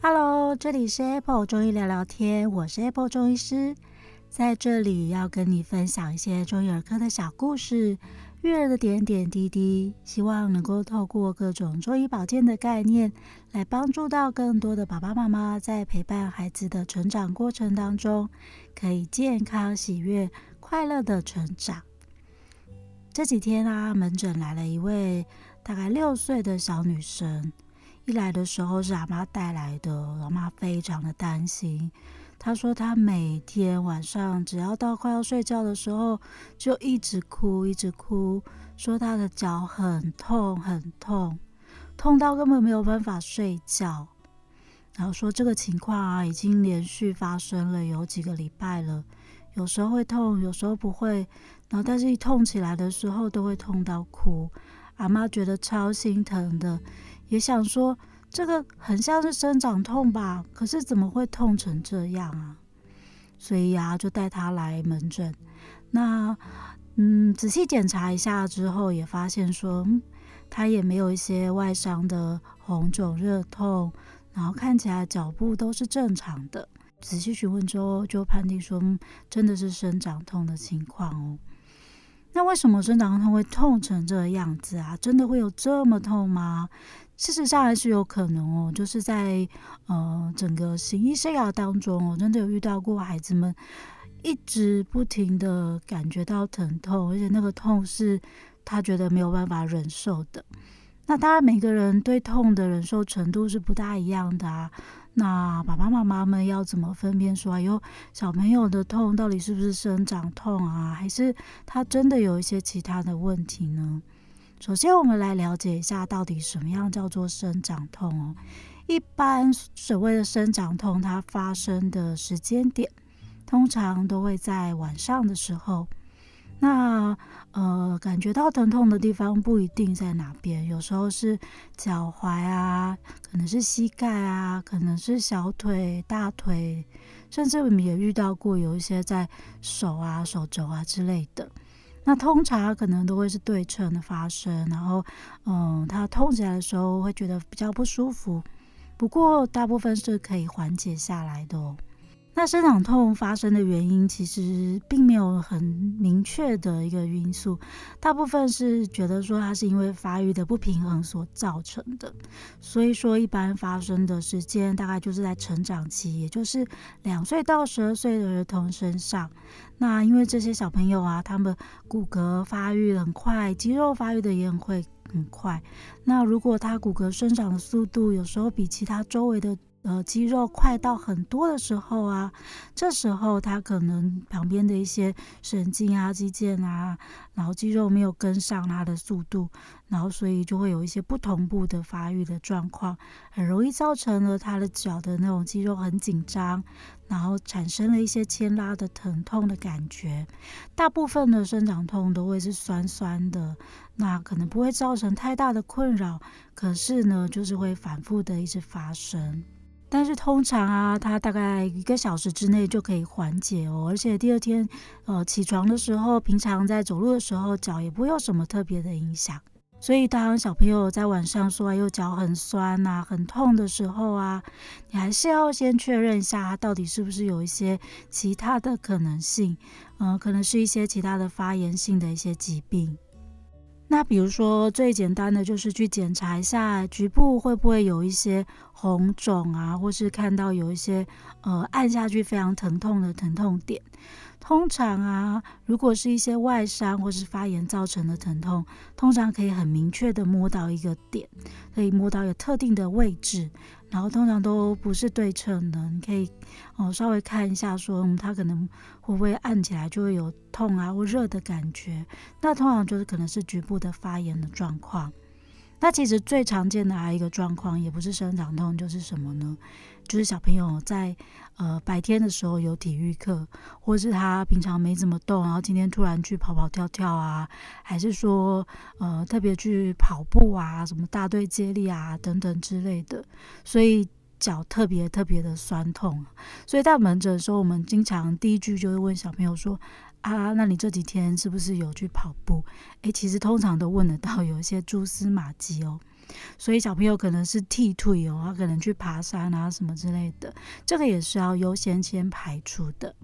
Hello，这里是 Apple 中医聊聊天，我是 Apple 中医师，在这里要跟你分享一些中医儿科的小故事，育儿的点点滴滴，希望能够透过各种中医保健的概念，来帮助到更多的爸爸妈妈在陪伴孩子的成长过程当中，可以健康、喜悦、快乐的成长。这几天啊，门诊来了一位大概六岁的小女生。一来的时候是阿妈带来的，阿妈非常的担心。他说他每天晚上只要到快要睡觉的时候，就一直哭，一直哭，说他的脚很痛，很痛，痛到根本没有办法睡觉。然后说这个情况啊，已经连续发生了有几个礼拜了，有时候会痛，有时候不会，然后但是一痛起来的时候都会痛到哭。阿妈觉得超心疼的。也想说，这个很像是生长痛吧，可是怎么会痛成这样啊？所以呀、啊，就带他来门诊。那嗯，仔细检查一下之后，也发现说，嗯，他也没有一些外伤的红肿热痛，然后看起来脚步都是正常的。仔细询问之后，就判定说，嗯，真的是生长痛的情况哦。那为什么生长痛会痛成这个样子啊？真的会有这么痛吗？事实上还是有可能哦，就是在呃整个行医生涯当中，我真的有遇到过孩子们一直不停的感觉到疼痛，而且那个痛是他觉得没有办法忍受的。那当然每个人对痛的忍受程度是不大一样的啊。那爸爸妈妈们要怎么分辨说，哎呦，小朋友的痛到底是不是生长痛啊，还是他真的有一些其他的问题呢？首先，我们来了解一下到底什么样叫做生长痛哦。一般所谓的生长痛，它发生的时间点通常都会在晚上的时候。那呃，感觉到疼痛的地方不一定在哪边，有时候是脚踝啊，可能是膝盖啊，可能是小腿、大腿，甚至我们也遇到过有一些在手啊、手肘啊之类的。那通常可能都会是对称的发生，然后，嗯，它痛起来的时候会觉得比较不舒服，不过大部分是可以缓解下来的哦。那生长痛发生的原因其实并没有很明确的一个因素，大部分是觉得说它是因为发育的不平衡所造成的，所以说一般发生的时间大概就是在成长期，也就是两岁到十二岁的儿童身上。那因为这些小朋友啊，他们骨骼发育很快，肌肉发育的也很会很快。那如果他骨骼生长的速度有时候比其他周围的呃，肌肉快到很多的时候啊，这时候他可能旁边的一些神经啊、肌腱啊，然后肌肉没有跟上它的速度，然后所以就会有一些不同步的发育的状况，很容易造成了他的脚的那种肌肉很紧张，然后产生了一些牵拉的疼痛的感觉。大部分的生长痛都会是酸酸的，那可能不会造成太大的困扰，可是呢，就是会反复的一直发生。但是通常啊，它大概一个小时之内就可以缓解哦，而且第二天呃起床的时候，平常在走路的时候，脚也不会有什么特别的影响。所以当小朋友在晚上说又脚很酸呐、啊、很痛的时候啊，你还是要先确认一下，他到底是不是有一些其他的可能性，嗯、呃，可能是一些其他的发炎性的一些疾病。那比如说最简单的就是去检查一下局部会不会有一些红肿啊，或是看到有一些呃按下去非常疼痛的疼痛点。通常啊，如果是一些外伤或是发炎造成的疼痛，通常可以很明确的摸到一个点，可以摸到有特定的位置，然后通常都不是对称的。你可以哦稍微看一下说，它可能会不会按起来就会有痛啊或热的感觉，那通常就是可能是局部的发炎的状况。那其实最常见的还有一个状况，也不是生长痛，就是什么呢？就是小朋友在呃白天的时候有体育课，或是他平常没怎么动，然后今天突然去跑跑跳跳啊，还是说呃特别去跑步啊，什么大队接力啊等等之类的，所以脚特别特别的酸痛，所以在门诊的时候，我们经常第一句就会问小朋友说：“啊，那你这几天是不是有去跑步？”诶，其实通常都问得到有一些蛛丝马迹哦。所以小朋友可能是踢腿哦，他可能去爬山啊什么之类的，这个也是要优先先排除的。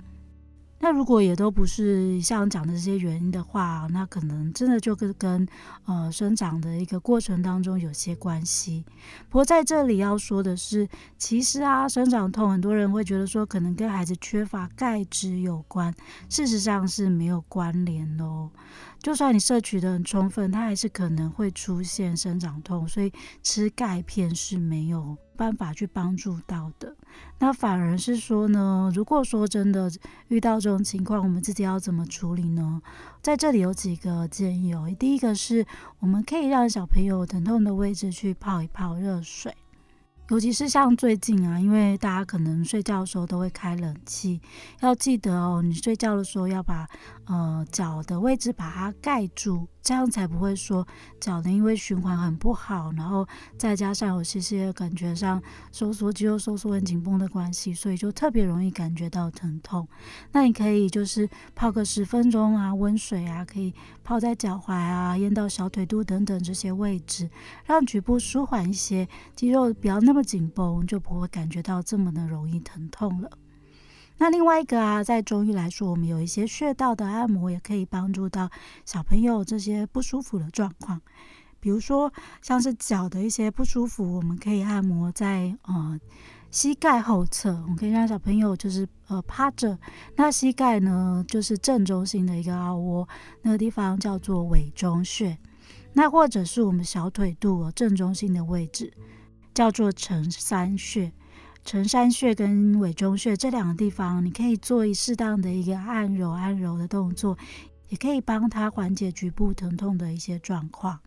那如果也都不是像讲的这些原因的话，那可能真的就跟跟呃生长的一个过程当中有些关系。不过在这里要说的是，其实啊，生长痛很多人会觉得说可能跟孩子缺乏钙质有关，事实上是没有关联哦。就算你摄取的很充分，它还是可能会出现生长痛，所以吃钙片是没有办法去帮助到的。那反而是说呢，如果说真的遇到这种情况，我们自己要怎么处理呢？在这里有几个建议哦。第一个是，我们可以让小朋友疼痛的位置去泡一泡热水。尤其是像最近啊，因为大家可能睡觉的时候都会开冷气，要记得哦，你睡觉的时候要把呃脚的位置把它盖住，这样才不会说脚呢因为循环很不好，然后再加上有些些感觉上收缩肌肉收缩很紧绷的关系，所以就特别容易感觉到疼痛。那你可以就是泡个十分钟啊，温水啊，可以泡在脚踝啊、淹到小腿肚等等这些位置，让局部舒缓一些，肌肉不要那么。紧绷就不会感觉到这么的容易疼痛了。那另外一个啊，在中医来说，我们有一些穴道的按摩也可以帮助到小朋友这些不舒服的状况。比如说，像是脚的一些不舒服，我们可以按摩在呃膝盖后侧，我们可以让小朋友就是呃趴着，那膝盖呢就是正中心的一个凹窝，那个地方叫做委中穴。那或者是我们小腿肚正中心的位置。叫做承山穴，承山穴跟委中穴这两个地方，你可以做一适当的一个按揉、按揉的动作，也可以帮他缓解局部疼痛的一些状况。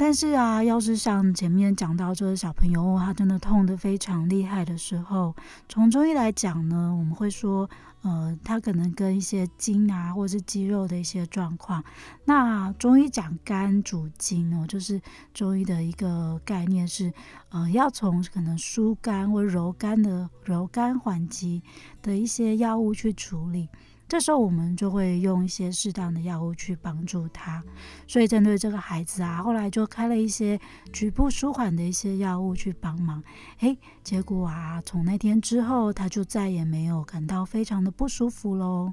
但是啊，要是像前面讲到这个小朋友，他真的痛得非常厉害的时候，从中医来讲呢，我们会说，呃，他可能跟一些筋啊，或者是肌肉的一些状况。那中医讲肝主筋哦，就是中医的一个概念是，呃，要从可能疏肝或柔肝的柔肝缓急的一些药物去处理。这时候我们就会用一些适当的药物去帮助他，所以针对这个孩子啊，后来就开了一些局部舒缓的一些药物去帮忙。诶，结果啊，从那天之后，他就再也没有感到非常的不舒服喽。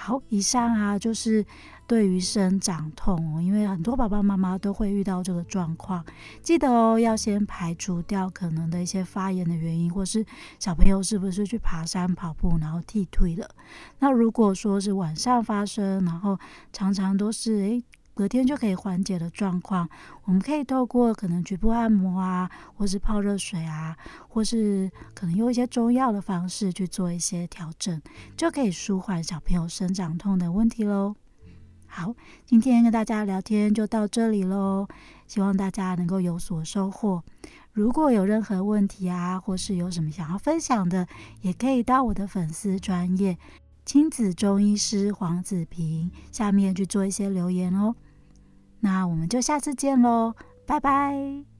好，以上啊就是对于生长痛哦，因为很多爸爸妈妈都会遇到这个状况，记得哦，要先排除掉可能的一些发炎的原因，或是小朋友是不是去爬山跑步然后踢腿了。那如果说是晚上发生，然后常常都是诶。隔天就可以缓解的状况，我们可以透过可能局部按摩啊，或是泡热水啊，或是可能用一些中药的方式去做一些调整，就可以舒缓小朋友生长痛的问题喽。好，今天跟大家聊天就到这里喽，希望大家能够有所收获。如果有任何问题啊，或是有什么想要分享的，也可以到我的粉丝专业亲子中医师黄子平下面去做一些留言哦。那我们就下次见喽，拜拜。